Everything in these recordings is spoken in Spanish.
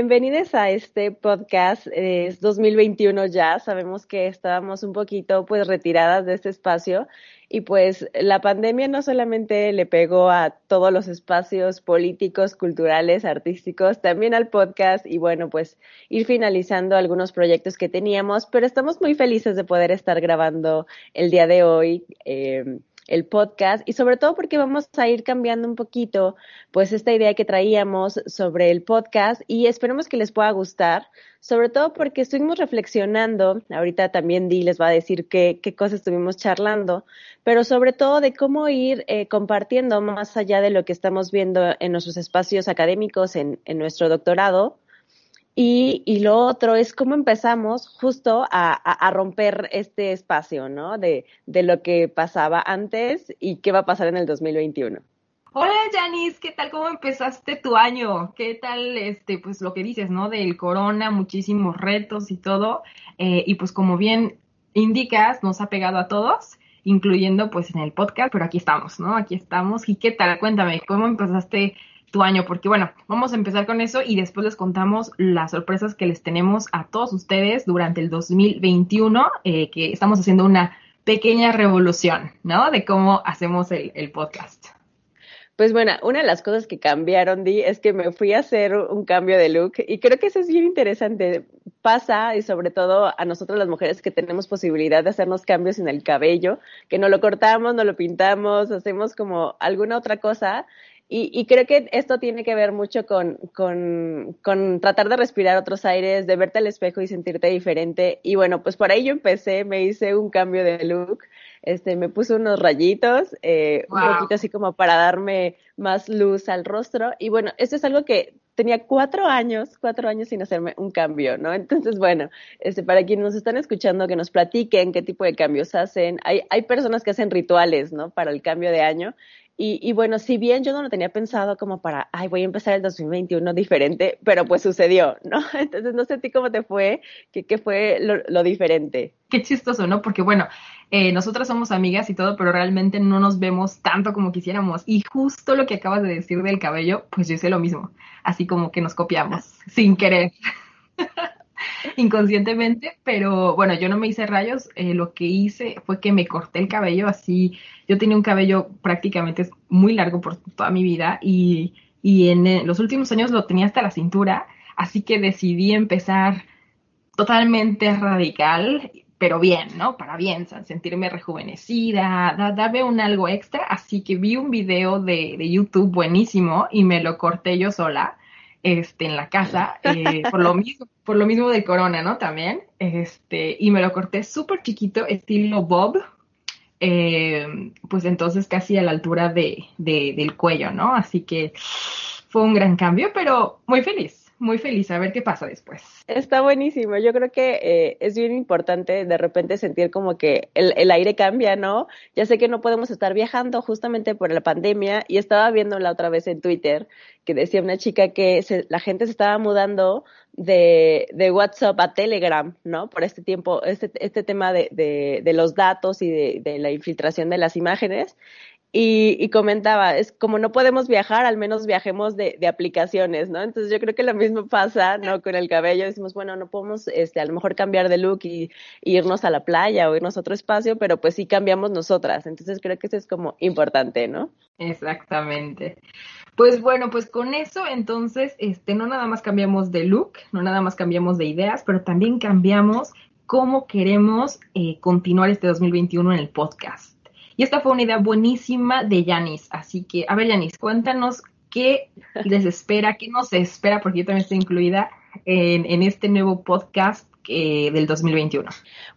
Bienvenidos a este podcast. Es 2021 ya. Sabemos que estábamos un poquito pues retiradas de este espacio y pues la pandemia no solamente le pegó a todos los espacios políticos, culturales, artísticos, también al podcast y bueno, pues ir finalizando algunos proyectos que teníamos, pero estamos muy felices de poder estar grabando el día de hoy. Eh, el podcast y sobre todo porque vamos a ir cambiando un poquito pues esta idea que traíamos sobre el podcast y esperemos que les pueda gustar, sobre todo porque estuvimos reflexionando, ahorita también Di les va a decir qué, qué cosas estuvimos charlando, pero sobre todo de cómo ir eh, compartiendo más allá de lo que estamos viendo en nuestros espacios académicos, en, en nuestro doctorado, y, y, lo otro es cómo empezamos justo a, a, romper este espacio, ¿no? De, de, lo que pasaba antes y qué va a pasar en el 2021. Hola Janice, ¿qué tal? ¿Cómo empezaste tu año? ¿Qué tal, este, pues lo que dices, ¿no? Del corona, muchísimos retos y todo. Eh, y pues como bien indicas, nos ha pegado a todos, incluyendo pues en el podcast, pero aquí estamos, ¿no? Aquí estamos. ¿Y qué tal? Cuéntame, ¿cómo empezaste tu año, porque bueno, vamos a empezar con eso y después les contamos las sorpresas que les tenemos a todos ustedes durante el 2021, eh, que estamos haciendo una pequeña revolución, ¿no? De cómo hacemos el, el, podcast. Pues bueno, una de las cosas que cambiaron, Di, es que me fui a hacer un cambio de look y creo que eso es bien interesante. Pasa, y sobre todo a nosotros las mujeres que tenemos posibilidad de hacernos cambios en el cabello, que no lo cortamos, no lo pintamos, hacemos como alguna otra cosa y, y, creo que esto tiene que ver mucho con, con, con, tratar de respirar otros aires, de verte al espejo y sentirte diferente. Y bueno, pues por ahí yo empecé, me hice un cambio de look, este, me puse unos rayitos, eh, wow. un poquito así como para darme más luz al rostro. Y bueno, esto es algo que tenía cuatro años, cuatro años sin hacerme un cambio, ¿no? Entonces, bueno, este, para quienes nos están escuchando, que nos platiquen qué tipo de cambios hacen. Hay, hay personas que hacen rituales, ¿no? Para el cambio de año. Y, y, bueno, si bien yo no lo tenía pensado como para, ay, voy a empezar el 2021 diferente, pero pues sucedió, ¿no? Entonces no sé a ti cómo te fue, qué, qué fue lo, lo, diferente. Qué chistoso, ¿no? Porque bueno, eh, nosotras somos amigas y todo, pero realmente no nos vemos tanto como quisiéramos. Y justo lo que acabas de decir del cabello, pues yo hice lo mismo. Así como que nos copiamos, sin querer. inconscientemente, pero bueno, yo no me hice rayos, eh, lo que hice fue que me corté el cabello así, yo tenía un cabello prácticamente muy largo por toda mi vida y, y en eh, los últimos años lo tenía hasta la cintura, así que decidí empezar totalmente radical, pero bien, ¿no? Para bien, sentirme rejuvenecida, da, darme un algo extra, así que vi un video de, de YouTube buenísimo y me lo corté yo sola este, en la casa, eh, por lo mismo, por lo mismo de corona, ¿no? También, este, y me lo corté súper chiquito, estilo Bob, eh, pues entonces casi a la altura de, de, del cuello, ¿no? Así que fue un gran cambio, pero muy feliz muy feliz a ver qué pasa después. Está buenísimo. Yo creo que eh, es bien importante de repente sentir como que el, aire cambia, ¿no? Ya sé que no podemos estar viajando justamente por la pandemia y estaba viendo la otra vez en Twitter que decía una chica que se, la gente se estaba mudando de, de WhatsApp a Telegram, ¿no? Por este tiempo, este, este tema de, los datos y de la infiltración de las imágenes. Y, y, comentaba, es como no podemos viajar, al menos viajemos de, de, aplicaciones, ¿no? Entonces yo creo que lo mismo pasa, ¿no? Con el cabello, decimos, bueno, no podemos, este, a lo mejor cambiar de look y, y, irnos a la playa o irnos a otro espacio, pero pues sí cambiamos nosotras. Entonces creo que eso es como importante, ¿no? Exactamente. Pues bueno, pues con eso entonces, este, no nada más cambiamos de look, no nada más cambiamos de ideas, pero también cambiamos cómo queremos eh, continuar este 2021 en el podcast. Y esta fue una idea buenísima de Yanis. Así que, a ver, Yanis, cuéntanos qué les espera, qué nos espera, porque yo también estoy incluida en, en este nuevo podcast eh, del 2021?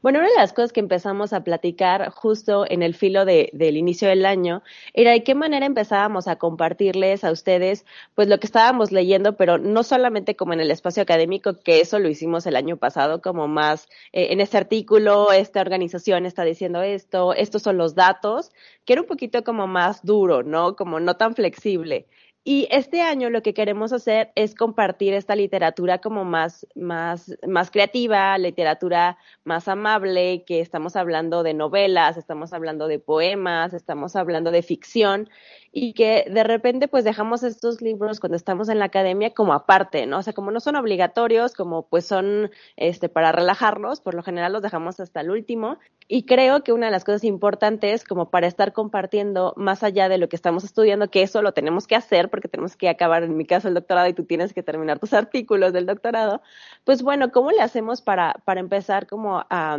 Bueno, una de las cosas que empezamos a platicar justo en el filo de, del inicio del año era de qué manera empezábamos a compartirles a ustedes pues lo que estábamos leyendo, pero no solamente como en el espacio académico, que eso lo hicimos el año pasado, como más eh, en este artículo, esta organización está diciendo esto, estos son los datos, que era un poquito como más duro, ¿no? Como no tan flexible. Y este año lo que queremos hacer es compartir esta literatura como más, más, más creativa, literatura más amable, que estamos hablando de novelas, estamos hablando de poemas, estamos hablando de ficción, y que de repente pues dejamos estos libros cuando estamos en la academia como aparte, ¿no? O sea, como no son obligatorios, como pues son este para relajarnos, por lo general los dejamos hasta el último y creo que una de las cosas importantes como para estar compartiendo más allá de lo que estamos estudiando, que eso lo tenemos que hacer porque tenemos que acabar en mi caso el doctorado y tú tienes que terminar tus artículos del doctorado, pues bueno, ¿cómo le hacemos para para empezar como a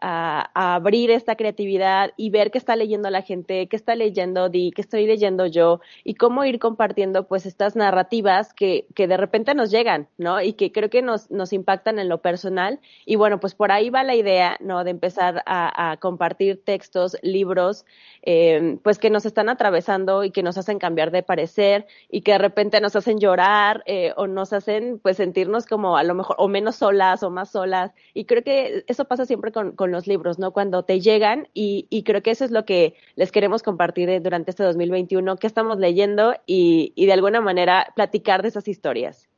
a, abrir esta creatividad y ver qué está leyendo la gente, qué está leyendo Di, qué estoy leyendo yo y cómo ir compartiendo pues estas narrativas que, que de repente nos llegan, ¿no? Y que creo que nos, nos impactan en lo personal. Y bueno, pues por ahí va la idea, ¿no? De empezar a, a compartir textos, libros, eh, pues que nos están atravesando y que nos hacen cambiar de parecer y que de repente nos hacen llorar eh, o nos hacen pues sentirnos como a lo mejor o menos solas o más solas. Y creo que eso pasa siempre con, con los libros, ¿no? Cuando te llegan y, y, creo que eso es lo que les queremos compartir durante este 2021, que estamos leyendo y, y de alguna manera platicar de esas historias.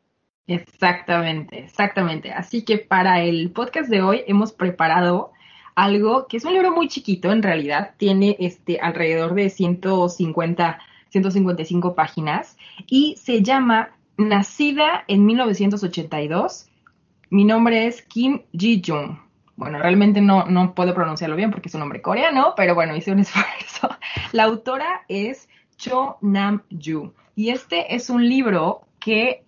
Exactamente, exactamente. Así que para el podcast de hoy hemos preparado algo que es un libro muy chiquito en realidad, tiene este alrededor de 150, 155 páginas y se llama Nacida en 1982. Mi nombre es Kim Ji-jung bueno, realmente no, no puedo pronunciarlo bien porque es un nombre coreano, pero bueno, hice un esfuerzo. La autora es Cho Nam-ju y este es un libro que,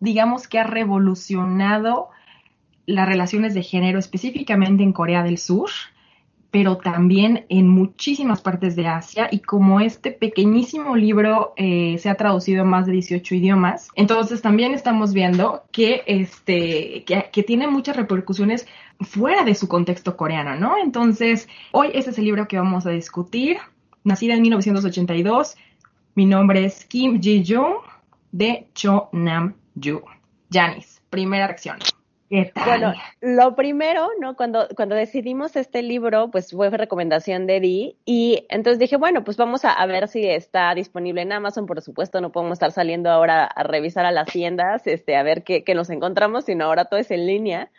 digamos que ha revolucionado las relaciones de género específicamente en Corea del Sur pero también en muchísimas partes de Asia y como este pequeñísimo libro eh, se ha traducido en más de 18 idiomas, entonces también estamos viendo que, este, que, tiene muchas repercusiones fuera de su contexto coreano, ¿no? Entonces, hoy ese es el libro que vamos a discutir. Nacida en 1982, mi nombre es Kim Ji-jung de Cho Nam-ju. Janice, primera reacción. Bueno, lo primero, ¿no? Cuando, cuando decidimos este libro, pues fue recomendación de Di y entonces dije, bueno, pues vamos a, ver si está disponible en Amazon, por supuesto, no podemos estar saliendo ahora a revisar a las tiendas, este, a ver qué, qué nos encontramos, sino ahora todo es en línea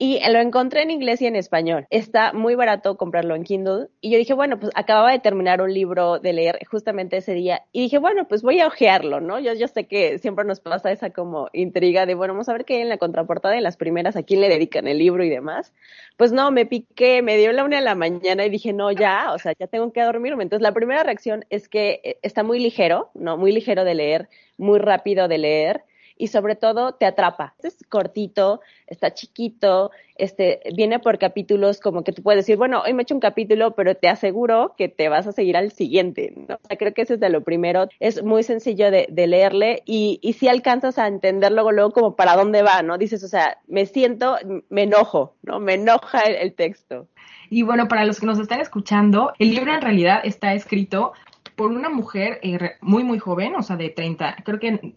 y lo encontré en inglés y en español. Está muy barato comprarlo en Kindle. Y yo dije, bueno, pues acababa de terminar un libro de leer justamente ese día. Y dije, bueno, pues voy a ojearlo, ¿no? Yo, yo sé que siempre nos pasa esa como intriga de, bueno, vamos a ver qué hay en la contraportada de las primeras, a quién le dedican el libro y demás. Pues no, me piqué, me dio la una de la mañana y dije, no, ya, o sea, ya tengo que dormirme. Entonces la primera reacción es que eh, está muy ligero, ¿no? Muy ligero de leer, muy rápido de leer y sobre todo te atrapa. Este es cortito, está chiquito, este, viene por capítulos como que tú puedes decir, bueno, hoy me he hecho un capítulo, pero te aseguro que te vas a seguir al siguiente, ¿no? O sea, creo que ese es de lo primero. Es muy sencillo de, de leerle y, y si alcanzas a entender luego, luego como para dónde va, ¿no? Dices, o sea, me siento, me enojo, ¿no? Me enoja el, el texto. Y bueno, para los que nos están escuchando, el libro en realidad está escrito por una mujer eh, muy, muy joven, o sea, de 30, creo que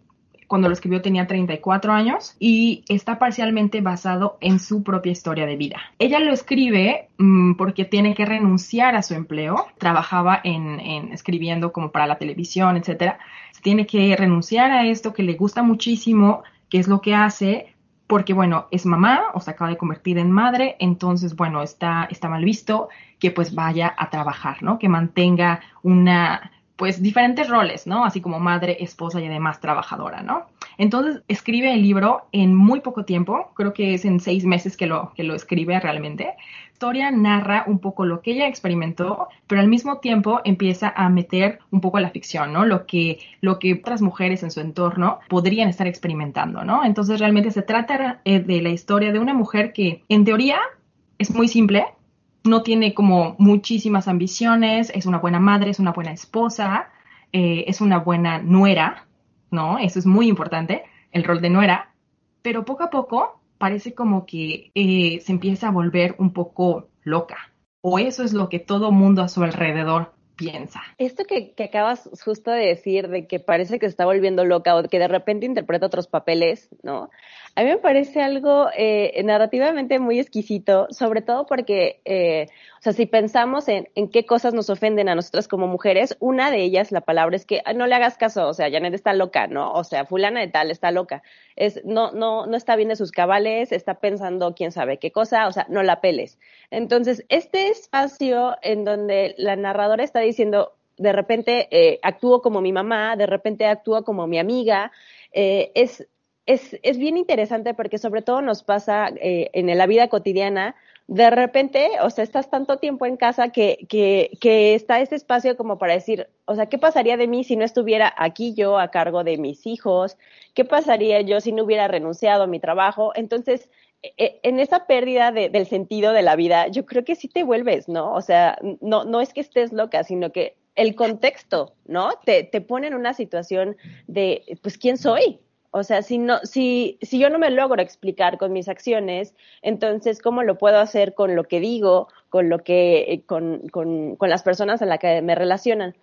cuando lo escribió tenía 34 años y está parcialmente basado en su propia historia de vida. Ella lo escribe mm, porque tiene que renunciar a su empleo, trabajaba en, escribiendo como para la televisión, etcétera. tiene que renunciar a esto que le gusta muchísimo, que es lo que hace, porque bueno, es mamá o se acaba de convertir en madre, entonces bueno, está, está mal visto que pues vaya a trabajar, ¿no? Que mantenga una pues diferentes roles, ¿no? Así como madre, esposa y además trabajadora, ¿no? Entonces escribe el libro en muy poco tiempo, creo que es en seis meses que lo, que lo escribe realmente. Historia narra un poco lo que ella experimentó, pero al mismo tiempo empieza a meter un poco la ficción, ¿no? Lo que, lo que otras mujeres en su entorno podrían estar experimentando, ¿no? Entonces realmente se trata eh, de la historia de una mujer que en teoría es muy simple, no tiene como muchísimas ambiciones, es una buena madre, es una buena esposa, eh, es una buena nuera, ¿no? Eso es muy importante, el rol de nuera, pero poco a poco parece como que eh, se empieza a volver un poco loca. O eso es lo que todo mundo a su alrededor piensa. Esto que, que, acabas justo de decir, de que parece que se está volviendo loca o que de repente interpreta otros papeles, ¿no? A mí me parece algo eh, narrativamente muy exquisito, sobre todo porque, eh, o sea, si pensamos en, en, qué cosas nos ofenden a nosotras como mujeres, una de ellas, la palabra es que ah, no le hagas caso, o sea, Janet está loca, ¿no? O sea, fulana de tal está loca. Es, no, no, no está bien de sus cabales, está pensando quién sabe qué cosa, o sea, no la peles. Entonces, este espacio en donde la narradora está diciendo, de repente eh, actúo como mi mamá, de repente actúo como mi amiga, eh, es es, es bien interesante porque sobre todo nos pasa eh, en la vida cotidiana, de repente, o sea, estás tanto tiempo en casa que, que, que está ese espacio como para decir, o sea, ¿qué pasaría de mí si no estuviera aquí yo a cargo de mis hijos? ¿Qué pasaría yo si no hubiera renunciado a mi trabajo? Entonces, e, e, en esa pérdida de, del sentido de la vida, yo creo que sí te vuelves, ¿no? O sea, no, no es que estés loca, sino que el contexto, ¿no? Te, te pone en una situación de, pues, ¿quién soy? O sea, si, no, si, si yo no me logro explicar con mis acciones, entonces, ¿cómo lo puedo hacer con lo que digo, con, lo que, eh, con, con, con las personas a las que me relacionan?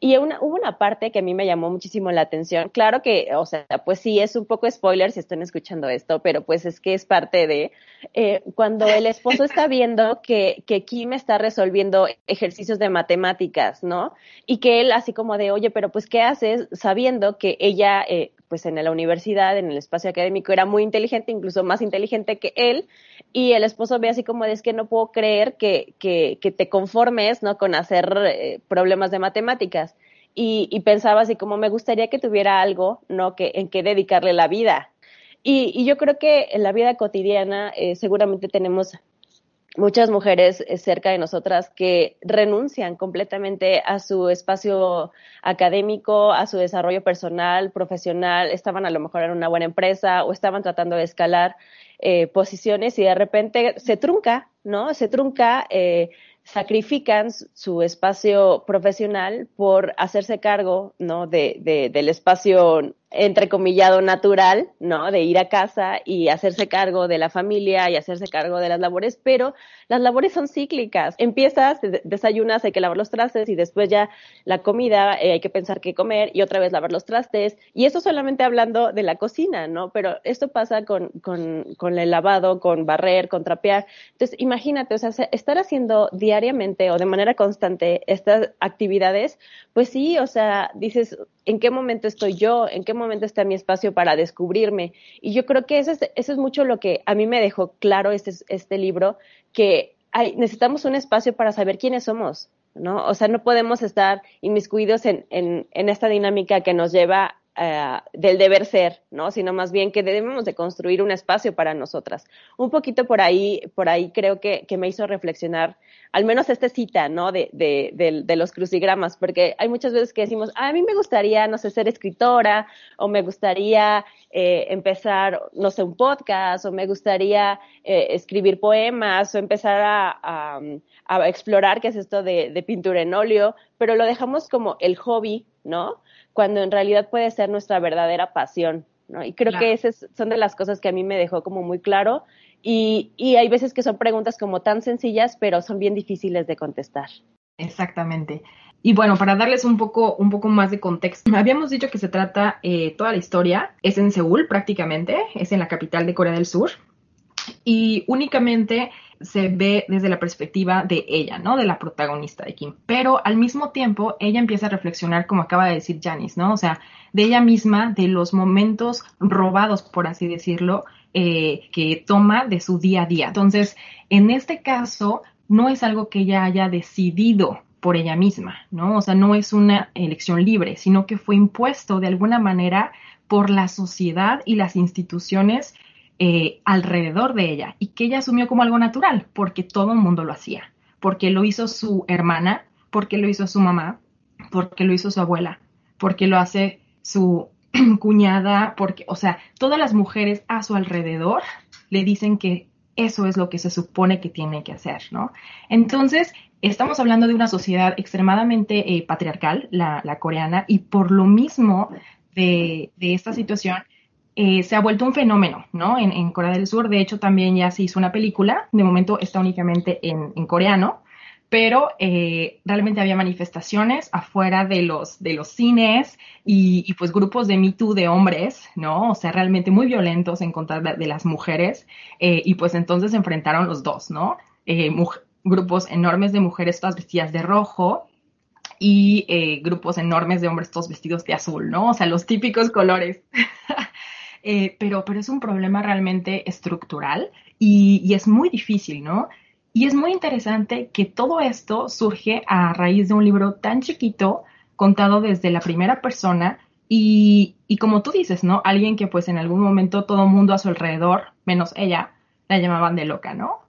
Y una, hubo una parte que a mí me llamó muchísimo la atención. Claro que, o sea, pues sí, es un poco spoiler si están escuchando esto, pero pues es que es parte de eh, cuando el esposo está viendo que, que Kim está resolviendo ejercicios de matemáticas, ¿no? Y que él así como de, oye, pero pues ¿qué haces sabiendo que ella, eh, pues en la universidad, en el espacio académico, era muy inteligente, incluso más inteligente que él? Y el esposo ve así como es que no puedo creer que, que, que te conformes, ¿no? Con hacer eh, problemas de matemáticas y, y, pensaba así como me gustaría que tuviera algo, ¿no? Que, en que dedicarle la vida. Y, y yo creo que en la vida cotidiana eh, seguramente tenemos muchas mujeres eh, cerca de nosotras que renuncian completamente a su espacio académico, a su desarrollo personal, profesional, estaban a lo mejor en una buena empresa o estaban tratando de escalar eh, posiciones y de repente se trunca, ¿no? Se trunca eh, sacrifican su espacio profesional por hacerse cargo, ¿no? De, de, del espacio entrecomillado natural, ¿no? De ir a casa y hacerse cargo de la familia y hacerse cargo de las labores, pero las labores son cíclicas. Empiezas, desayunas, hay que lavar los trastes y después ya la comida, eh, hay que pensar qué comer y otra vez lavar los trastes. Y eso solamente hablando de la cocina, ¿no? Pero esto pasa con, con, con el lavado, con barrer, con trapear. Entonces, imagínate, o sea, estar haciendo diariamente o de manera constante estas actividades, pues sí, o sea, dices, ¿en qué momento estoy yo? ¿En qué momento está mi espacio para descubrirme. Y yo creo que eso es, eso es mucho lo que a mí me dejó claro este, este libro, que hay, necesitamos un espacio para saber quiénes somos, ¿no? O sea, no podemos estar inmiscuidos en, en, en esta dinámica que nos lleva uh, del deber ser, ¿no? Sino más bien que debemos de construir un espacio para nosotras. Un poquito por ahí, por ahí creo que, me hizo reflexionar, al menos esta cita, ¿no? De, de, de, de, los crucigramas, porque hay muchas veces que decimos, a mí me gustaría, no sé, ser escritora, o me gustaría eh, empezar, no sé, un podcast, o me gustaría eh, escribir poemas, o empezar a, a, explorar qué es esto de pintura en óleo, pero lo dejamos como el hobby, ¿no? Cuando en realidad puede ser nuestra verdadera pasión, ¿no? Y creo claro. que esas son de las cosas que a mí me dejó como muy claro y, y hay veces que son preguntas como tan sencillas, pero son bien difíciles de contestar. Exactamente. Y bueno, para darles un poco, un poco más de contexto, habíamos dicho que se trata, eh, toda la historia es en Seúl prácticamente, es en la capital de Corea del Sur, y únicamente se ve desde la perspectiva de ella, ¿no? De la protagonista de Kim. Pero al mismo tiempo, ella empieza a reflexionar, como acaba de decir Janice, ¿no? O sea, de ella misma, de los momentos robados, por así decirlo, eh, que toma de su día a día. Entonces, en este caso, no es algo que ella haya decidido por ella misma, ¿no? O sea, no es una elección libre, sino que fue impuesto de alguna manera por la sociedad y las instituciones eh, alrededor de ella y que ella asumió como algo natural, porque todo el mundo lo hacía, porque lo hizo su hermana, porque lo hizo su mamá, porque lo hizo su abuela, porque lo hace su cuñada, porque, o sea, todas las mujeres a su alrededor le dicen que eso es lo que se supone que tiene que hacer, ¿no? Entonces, estamos hablando de una sociedad extremadamente eh, patriarcal, la, la, coreana, y por lo mismo de, de esta situación, eh, se ha vuelto un fenómeno, ¿no? En, Corea del Sur, de hecho, también ya se hizo una película, de momento está únicamente en, coreano, pero eh, realmente había manifestaciones afuera de los, de los cines y, pues grupos de Me Too de hombres, ¿no? O sea, realmente muy violentos en contra de, las mujeres eh, y pues entonces se enfrentaron los dos, ¿no? grupos enormes de mujeres todas vestidas de rojo y grupos enormes de hombres todos vestidos de azul, ¿no? O sea, los típicos colores. Eh, pero, pero es un problema realmente estructural y, es muy difícil, ¿no? Y es muy interesante que todo esto surge a raíz de un libro tan chiquito, contado desde la primera persona y, y como tú dices, ¿no? Alguien que pues en algún momento todo el mundo a su alrededor, menos ella, la llamaban de loca, ¿no?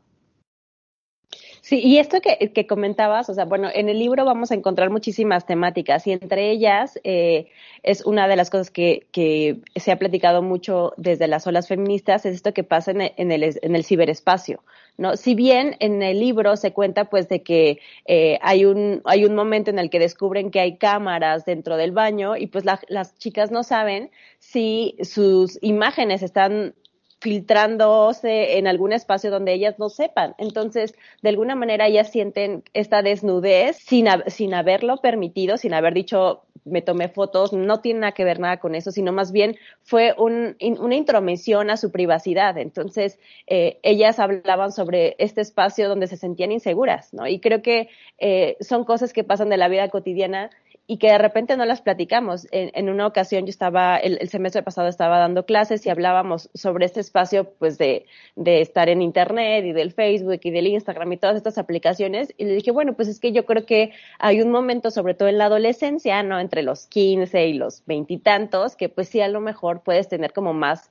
Sí, y esto que, comentabas, o sea, bueno, en el libro vamos a encontrar muchísimas temáticas y entre ellas eh, es una de las cosas que, que, se ha platicado mucho desde las olas feministas, es esto que pasa en el, en el, ciberespacio, ¿no? Si bien en el libro se cuenta pues de que eh, hay, un, hay un momento en el que descubren que hay cámaras dentro del baño y pues las chicas no saben si sus imágenes están filtrándose en algún espacio donde ellas no sepan. Entonces, de alguna manera ellas sienten esta desnudez sin, sin haberlo permitido, sin haber dicho me tomé fotos, no tiene nada que ver nada con eso, sino más bien fue un, una intromisión a su privacidad. Entonces, eh, ellas hablaban sobre este espacio donde se sentían inseguras, ¿no? Y creo que eh, son cosas que pasan de la vida cotidiana y que de repente no las platicamos. En, una ocasión yo estaba, el, semestre pasado estaba dando clases y hablábamos sobre este espacio, pues de, de, estar en Internet y del Facebook y del Instagram y todas estas aplicaciones. Y le dije, bueno, pues es que yo creo que hay un momento, sobre todo en la adolescencia, ¿no? Entre los 15 y los veintitantos, que pues sí a lo mejor puedes tener como más,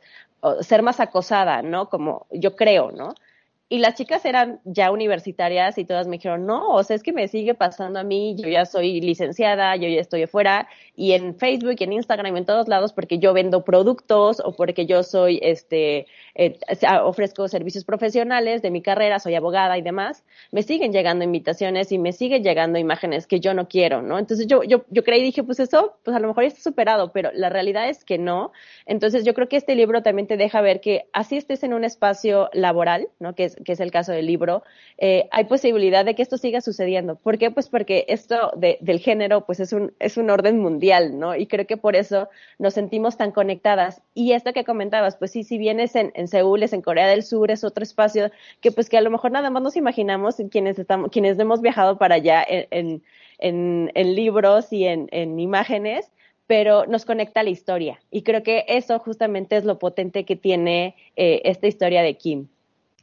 ser más acosada, ¿no? Como yo creo, ¿no? Y las chicas eran ya universitarias y todas me dijeron, no, o sea, es que me sigue pasando a mí, yo ya soy licenciada, yo ya estoy afuera, y en Facebook y en Instagram y en todos lados porque yo vendo productos o porque yo soy, este, eh, ofrezco servicios profesionales de mi carrera, soy abogada y demás, me siguen llegando invitaciones y me siguen llegando imágenes que yo no quiero, ¿no? Entonces yo, yo, yo creí dije, pues eso, pues a lo mejor ya está superado, pero la realidad es que no. Entonces yo creo que este libro también te deja ver que así estés en un espacio laboral, ¿no? Que es que es el caso del libro, eh, hay posibilidad de que esto siga sucediendo. ¿Por qué? Pues porque esto de, del género, pues es un, es un orden mundial, ¿no? Y creo que por eso nos sentimos tan conectadas. Y esto que comentabas, pues sí, si vienes en, en Seúl, es en Corea del Sur, es otro espacio que pues que a lo mejor nada más nos imaginamos quienes estamos, quienes hemos viajado para allá en, en, libros y en, en imágenes, pero nos conecta la historia. Y creo que eso justamente es lo potente que tiene eh, esta historia de Kim.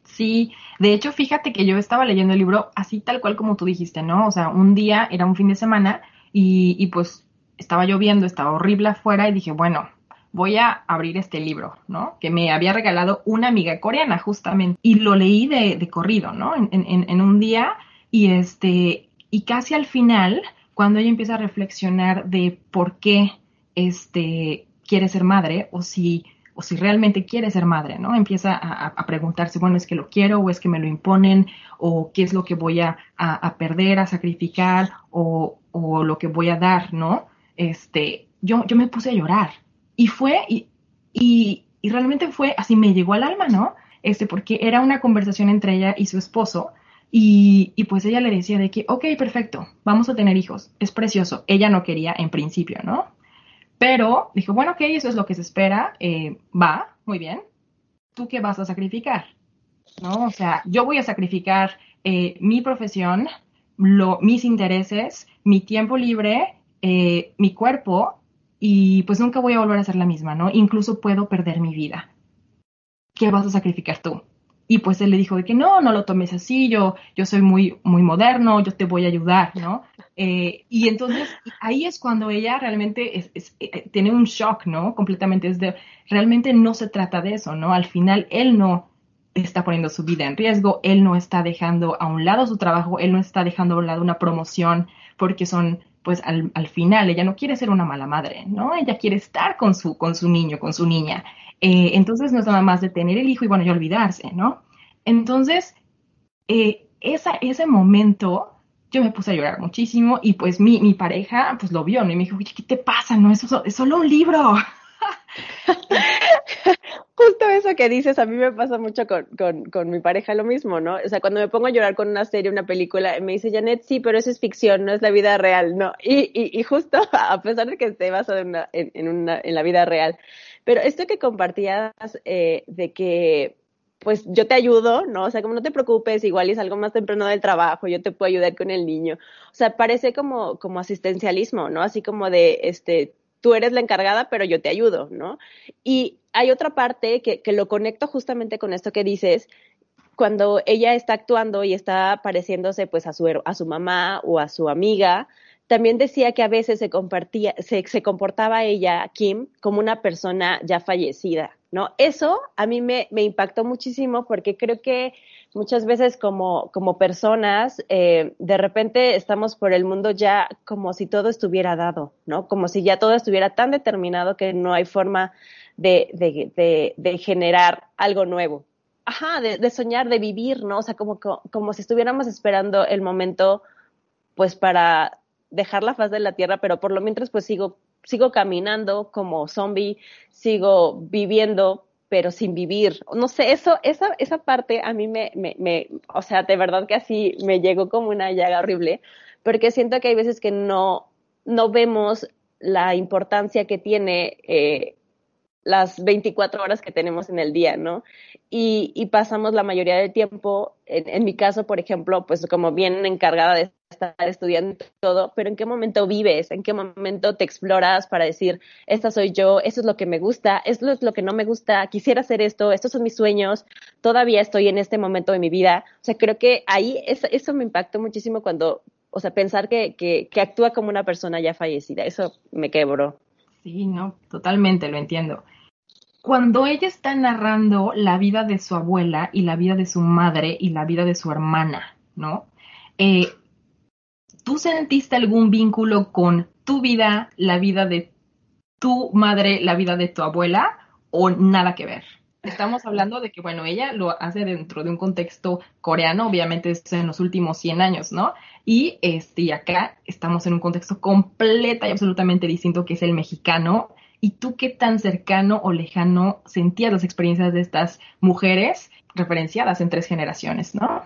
Sí, de hecho, fíjate que yo estaba leyendo el libro así tal cual como tú dijiste, ¿no? O sea, un día era un fin de semana y, y pues estaba lloviendo, estaba horrible afuera y dije, bueno, voy a abrir este libro, ¿no? Que me había regalado una amiga coreana justamente y lo leí de, de corrido, ¿no? En, en, en, un día y este, y casi al final, cuando ella empieza a reflexionar de por qué este, quiere ser madre o si o si realmente quiere ser madre, ¿no? Empieza a, preguntarse, bueno, es que lo quiero o es que me lo imponen o qué es lo que voy a, perder, a sacrificar o, lo que voy a dar, ¿no? Este, yo, yo me puse a llorar y fue, y, y, realmente fue, así me llegó al alma, ¿no? Este, porque era una conversación entre ella y su esposo y, y, pues ella le decía de que, ok, perfecto, vamos a tener hijos, es precioso. Ella no quería en principio, ¿no? Pero dije, bueno, ok, eso es lo que se espera, eh, va, muy bien. ¿Tú qué vas a sacrificar? ¿No? O sea, yo voy a sacrificar eh, mi profesión, lo, mis intereses, mi tiempo libre, eh, mi cuerpo, y pues nunca voy a volver a ser la misma, ¿no? Incluso puedo perder mi vida. ¿Qué vas a sacrificar tú? Y pues él le dijo de que no, no lo tomes así, yo, yo soy muy, muy moderno, yo te voy a ayudar, ¿no? Eh, y entonces ahí es cuando ella realmente es, eh, tiene un shock, ¿no? Completamente es de, realmente no se trata de eso, ¿no? Al final él no está poniendo su vida en riesgo, él no está dejando a un lado su trabajo, él no está dejando a un lado una promoción, porque son, pues al, al final, ella no quiere ser una mala madre, ¿no? Ella quiere estar con su, con su niño, con su niña. Eh, entonces no es nada más de tener el hijo y bueno, y olvidarse, ¿no? Entonces, eh, ese momento yo me puse a llorar muchísimo y pues mi, mi pareja pues lo vio, ¿no? Y me dijo, ¿qué te pasa? No, eso es solo un libro. esto que dices, a mí me pasa mucho con, con, con, mi pareja lo mismo, ¿no? O sea, cuando me pongo a llorar con una serie, una película, me dice, Janet, sí, pero eso es ficción, no es la vida real, ¿no? Y, y, justo, a pesar de que esté basado en, una, en, una, en la vida real. Pero esto que compartías eh, de que pues yo te ayudo, ¿no? O sea, como no te preocupes, igual es algo más temprano del trabajo, yo te puedo ayudar con el niño. O sea, parece como, como asistencialismo, ¿no? Así como de, este, tú eres la encargada, pero yo te ayudo, ¿no? Y hay otra parte que, que lo conecto justamente con esto que dices, cuando ella está actuando y está pareciéndose pues a su, a su mamá o a su amiga, también decía que a veces se, compartía, se, comportaba ella, Kim, como una persona ya fallecida, ¿no? Eso a mí me, impactó muchísimo porque creo que muchas veces como, como personas, eh, de repente estamos por el mundo ya como si todo estuviera dado, ¿no? Como si ya todo estuviera tan determinado que no hay forma de, de, de, de generar algo nuevo. Ajá, de, soñar, de vivir, ¿no? O sea, como, como si estuviéramos esperando el momento, pues, para dejar la faz de la tierra, pero por lo mientras pues sigo, sigo caminando como zombie, sigo viviendo, pero sin vivir. No sé, eso, esa, esa parte a mí me, me, me, o sea, de verdad que así me llegó como una llaga horrible, porque siento que hay veces que no, no vemos la importancia que tiene eh, las 24 horas que tenemos en el día, ¿no? Y, y pasamos la mayoría del tiempo, en, en, mi caso, por ejemplo, pues como bien encargada de estar estudiando todo, pero ¿en qué momento vives? ¿En qué momento te exploras para decir, esta soy yo, esto es lo que me gusta, esto es lo que no me gusta, quisiera hacer esto, estos son mis sueños, todavía estoy en este momento de mi vida? O sea, creo que ahí eso, me impactó muchísimo cuando, o sea, pensar que, que, que actúa como una persona ya fallecida, eso me quebró. Sí, no, totalmente, lo entiendo cuando ella está narrando la vida de su abuela y la vida de su madre y la vida de su hermana, ¿no? Eh, ¿Tú sentiste algún vínculo con tu vida, la vida de tu madre, la vida de tu abuela o nada que ver? Estamos hablando de que, bueno, ella lo hace dentro de un contexto coreano, obviamente es en los últimos 100 años, ¿no? Y este, acá estamos en un contexto completa y absolutamente distinto que es el mexicano, ¿Y tú qué tan cercano o lejano sentías las experiencias de estas mujeres referenciadas en tres generaciones, no?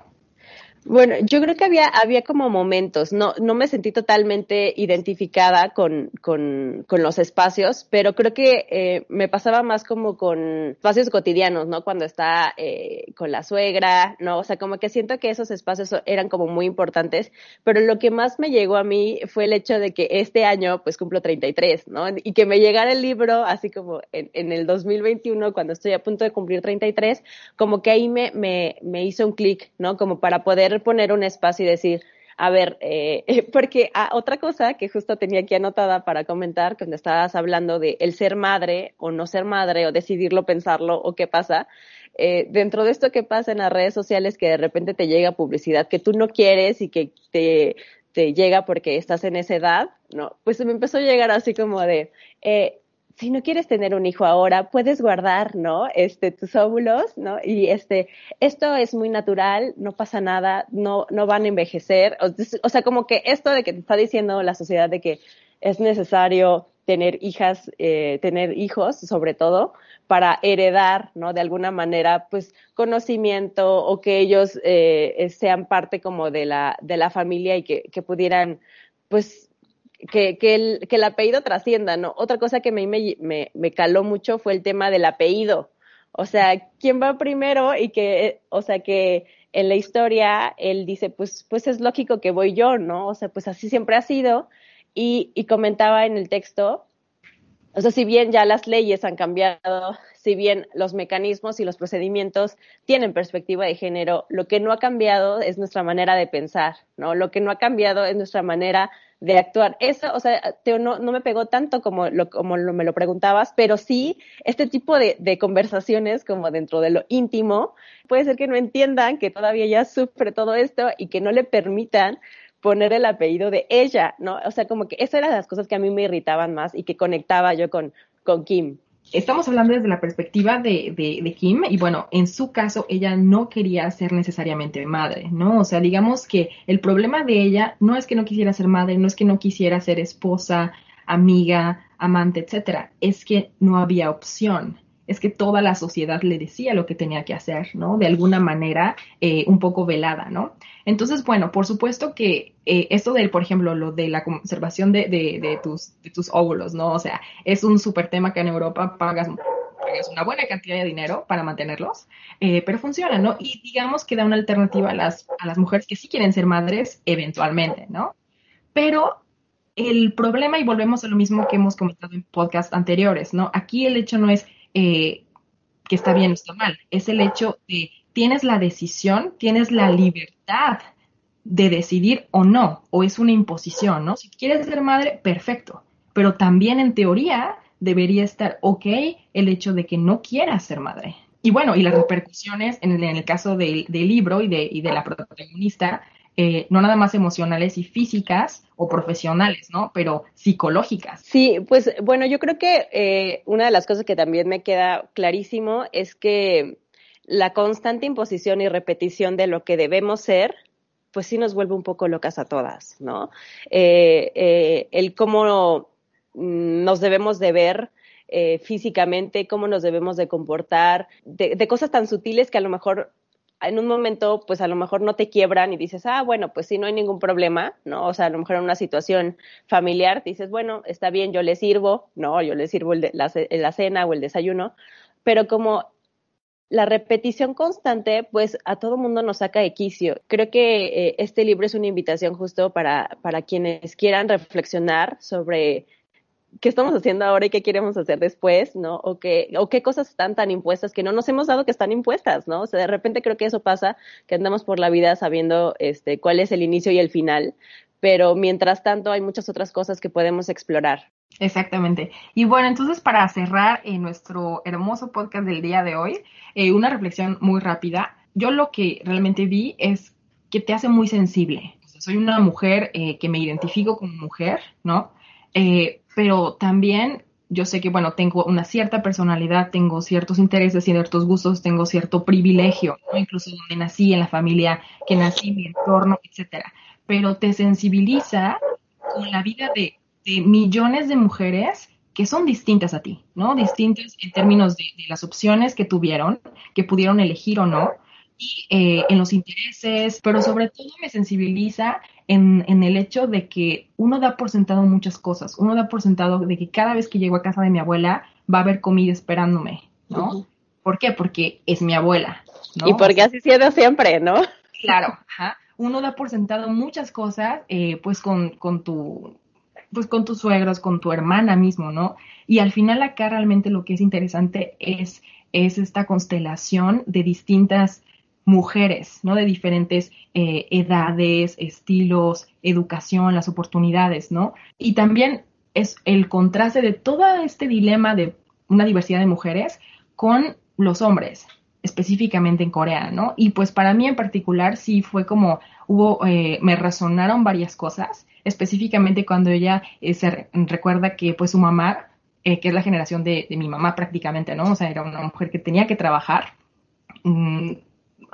Bueno, yo creo que había, había como momentos, no, no me sentí totalmente identificada con, con, con los espacios, pero creo que eh, me pasaba más como con espacios cotidianos, ¿no? Cuando está eh, con la suegra, ¿no? O sea, como que siento que esos espacios eran como muy importantes, pero lo que más me llegó a mí fue el hecho de que este año pues cumplo 33, ¿no? Y que me llegara el libro así como en, en el 2021, cuando estoy a punto de cumplir 33, como que ahí me, me, me hizo un clic, ¿no? Como para poder poner un espacio y decir, a ver, eh, porque ah, otra cosa que justo tenía aquí anotada para comentar, cuando estabas hablando de el ser madre o no ser madre o decidirlo, pensarlo o qué pasa, eh, dentro de esto que pasa en las redes sociales que de repente te llega publicidad que tú no quieres y que te, te llega porque estás en esa edad, ¿no? Pues me empezó a llegar así como de, eh, si no quieres tener un hijo ahora, puedes guardar, ¿no? Este, tus óvulos, ¿no? Y este, esto es muy natural, no pasa nada, no, no van a envejecer. O, sea, como que esto de que te está diciendo la sociedad de que es necesario tener hijas, eh, tener hijos, sobre todo, para heredar, ¿no? De alguna manera, pues, conocimiento o que ellos eh, sean parte como de la, de la familia y que, que pudieran, pues, que, que, el, que el apellido trascienda, ¿no? Otra cosa que me, me, me caló mucho fue el tema del apellido. O sea, ¿quién va primero? Y que, o sea, que en la historia él dice, pues, pues es lógico que voy yo, ¿no? O sea, pues así siempre ha sido. Y, y comentaba en el texto, o sea, si bien ya las leyes han cambiado, si bien los mecanismos y los procedimientos tienen perspectiva de género, lo que no ha cambiado es nuestra manera de pensar, ¿no? Lo que no ha cambiado es nuestra manera de actuar. Eso, o sea, Teo, no, no me pegó tanto como, lo, como lo, me lo preguntabas, pero sí este tipo de, de, conversaciones como dentro de lo íntimo, puede ser que no entiendan que todavía ella sufre todo esto y que no le permitan poner el apellido de ella, ¿no? O sea, como que esas eran las cosas que a mí me irritaban más y que conectaba yo con, con Kim estamos hablando desde la perspectiva de, de, de, Kim y bueno, en su caso ella no quería ser necesariamente madre, ¿no? O sea, digamos que el problema de ella no es que no quisiera ser madre, no es que no quisiera ser esposa, amiga, amante, etcétera, es que no había opción. Es que toda la sociedad le decía lo que tenía que hacer, ¿no? De alguna manera eh, un poco velada, ¿no? Entonces, bueno, por supuesto que eh, esto del, por ejemplo, lo de la conservación de, de, tus, de tus óvulos, ¿no? O sea, es un súper tema que en Europa pagas una buena cantidad de dinero para mantenerlos, eh, pero funciona, ¿no? Y digamos que da una alternativa a las, a las mujeres que sí quieren ser madres eventualmente, ¿no? Pero el problema, y volvemos a lo mismo que hemos comentado en podcast anteriores, ¿no? Aquí el hecho no es eh, que está bien o está mal, es el hecho de tienes la decisión, tienes la libertad de decidir o no, o es una imposición, ¿no? Si quieres ser madre, perfecto, pero también en teoría debería estar ok el hecho de que no quieras ser madre. Y bueno, y las repercusiones en el, caso del, libro y de, y de la protagonista, eh, no nada más emocionales y físicas o profesionales, ¿no? Pero psicológicas. Sí, pues bueno, yo creo que eh, una de las cosas que también me queda clarísimo es que la constante imposición y repetición de lo que debemos ser, pues sí nos vuelve un poco locas a todas, ¿no? Eh, el cómo nos debemos de ver físicamente, cómo nos debemos de comportar, de, cosas tan sutiles que a lo mejor en un momento, pues a lo mejor no te quiebran y dices, ah, bueno, pues sí, no hay ningún problema, ¿no? O sea, a lo mejor en una situación familiar dices, bueno, está bien, yo le sirvo, ¿no? Yo le sirvo el de, la, la, cena o el desayuno, pero como la repetición constante, pues a todo mundo nos saca de quicio. Creo que eh, este libro es una invitación justo para, para quienes quieran reflexionar sobre qué estamos haciendo ahora y qué queremos hacer después, ¿no? O qué, o qué cosas están tan impuestas que no nos hemos dado que están impuestas, ¿no? O sea, de repente creo que eso pasa, que andamos por la vida sabiendo este, cuál es el inicio y el final, pero mientras tanto hay muchas otras cosas que podemos explorar. Exactamente. Y bueno, entonces para cerrar en nuestro hermoso podcast del día de hoy, eh, una reflexión muy rápida. Yo lo que realmente vi es que te hace muy sensible. soy una mujer eh, que me identifico como mujer, ¿no? Eh, pero también yo sé que, bueno, tengo una cierta personalidad, tengo ciertos intereses, ciertos gustos, tengo cierto privilegio, incluso donde nací, en la familia que nací, mi entorno, etcétera. Pero te sensibiliza con la vida de, millones de mujeres que son distintas a ti, ¿no? Distintas en términos de, de las opciones que tuvieron, que pudieron elegir o no, y eh, en los intereses, pero sobre todo me sensibiliza en, en, el hecho de que uno da por sentado muchas cosas, uno da por sentado de que cada vez que llego a casa de mi abuela va a haber comida esperándome, ¿no? ¿Por qué? Porque es mi abuela. ¿no? Y porque así ha sido siempre, ¿no? Claro, ajá. uno da por sentado muchas cosas, eh, pues con, con tu pues con tus suegros, con tu hermana mismo, ¿no? Y al final acá realmente lo que es interesante es, es esta constelación de distintas mujeres, ¿no? De diferentes eh, edades, estilos, educación, las oportunidades, ¿no? Y también es el contraste de todo este dilema de una diversidad de mujeres con los hombres, específicamente en Corea, ¿no? Y pues para mí en particular sí fue como hubo, eh, me resonaron varias cosas, específicamente cuando ella eh, se recuerda que pues su mamá, que es la generación de, mi mamá prácticamente, ¿no? O sea, era una mujer que tenía que trabajar, mm,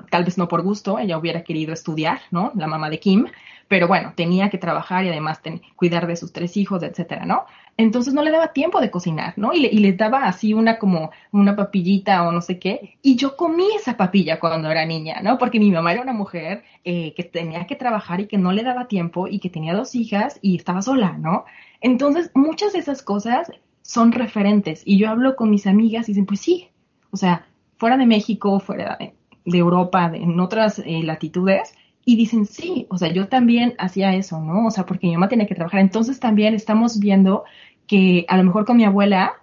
tal vez no por gusto, ella hubiera querido estudiar, ¿no? La mamá de Kim, pero bueno, tenía que trabajar y además cuidar de sus tres hijos, etcétera, ¿no? Entonces no le daba tiempo de cocinar, ¿no? Y le, y le daba así una como una papillita o no sé qué. Y yo comí esa papilla cuando era niña, ¿no? Porque mi mamá era una mujer eh, que tenía que trabajar y que no le daba tiempo y que tenía dos hijas y estaba sola, ¿no? Entonces muchas de esas cosas son referentes y yo hablo con mis amigas y dicen, pues sí, o sea, fuera de México, fuera de, de Europa, en otras eh, latitudes, y dicen, sí, o sea, yo también hacía eso, ¿no? O sea, porque mi mamá tenía que trabajar. Entonces también estamos viendo que a lo mejor con mi abuela,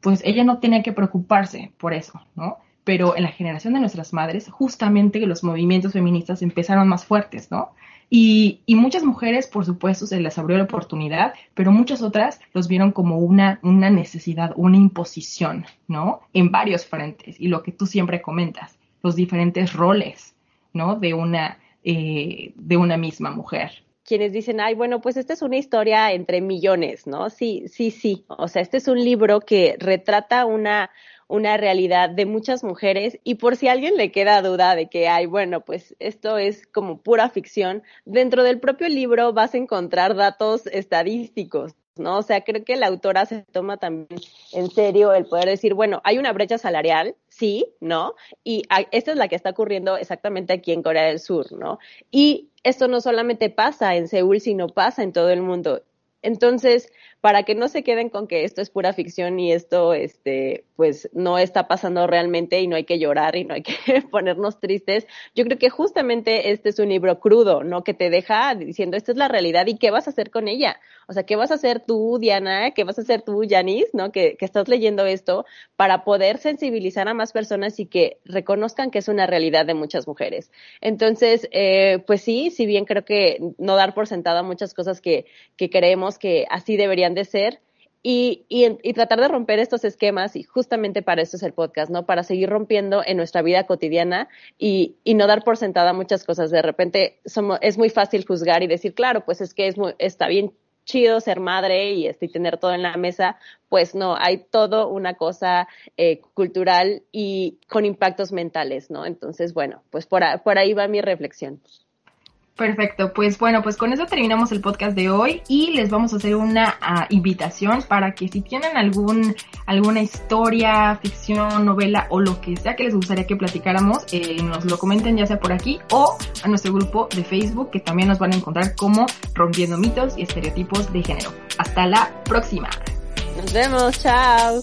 pues ella no tenía que preocuparse por eso, ¿no? Pero en la generación de nuestras madres, justamente los movimientos feministas empezaron más fuertes, ¿no? Y, y, muchas mujeres, por supuesto, se les abrió la oportunidad, pero muchas otras los vieron como una, una necesidad, una imposición, ¿no? En varios frentes. Y lo que tú siempre comentas, los diferentes roles, ¿no? De una, eh, de una misma mujer quienes dicen, ay, bueno, pues esta es una historia entre millones, ¿no? Sí, sí, sí. O sea, este es un libro que retrata una, una realidad de muchas mujeres y por si a alguien le queda duda de que, ay, bueno, pues esto es como pura ficción, dentro del propio libro vas a encontrar datos estadísticos, ¿no? O sea, creo que la autora se toma también en serio el poder decir, bueno, hay una brecha salarial, sí, ¿no? Y esta es la que está ocurriendo exactamente aquí en Corea del Sur, ¿no? Y esto no solamente pasa en Seúl, sino pasa en todo el mundo. Entonces, para que no se queden con que esto es pura ficción y esto, este, pues no está pasando realmente y no hay que llorar y no hay que ponernos tristes. Yo creo que justamente este es un libro crudo, ¿no? Que te deja diciendo, esta es la realidad y qué vas a hacer con ella. O sea, ¿qué vas a hacer tú, Diana? ¿Qué vas a hacer tú, Janice? ¿No? Que, que estás leyendo esto para poder sensibilizar a más personas y que reconozcan que es una realidad de muchas mujeres. Entonces, eh, pues sí, si bien creo que no dar por sentada muchas cosas que, que que así deberían de ser y, y, tratar de romper estos esquemas y justamente para eso es el podcast, ¿no? Para seguir rompiendo en nuestra vida cotidiana y, y no dar por sentada muchas cosas. De repente somos, es muy fácil juzgar y decir, claro, pues es que es muy, está bien chido ser madre y, este, tener todo en la mesa, pues no, hay todo una cosa eh, cultural y con impactos mentales, ¿no? Entonces, bueno, pues por, por ahí va mi reflexión. Perfecto, pues bueno, pues con eso terminamos el podcast de hoy y les vamos a hacer una uh, invitación para que si tienen algún alguna historia, ficción, novela o lo que sea que les gustaría que platicáramos, eh, nos lo comenten ya sea por aquí o a nuestro grupo de Facebook que también nos van a encontrar como Rompiendo mitos y estereotipos de género. Hasta la próxima. Nos vemos, chao.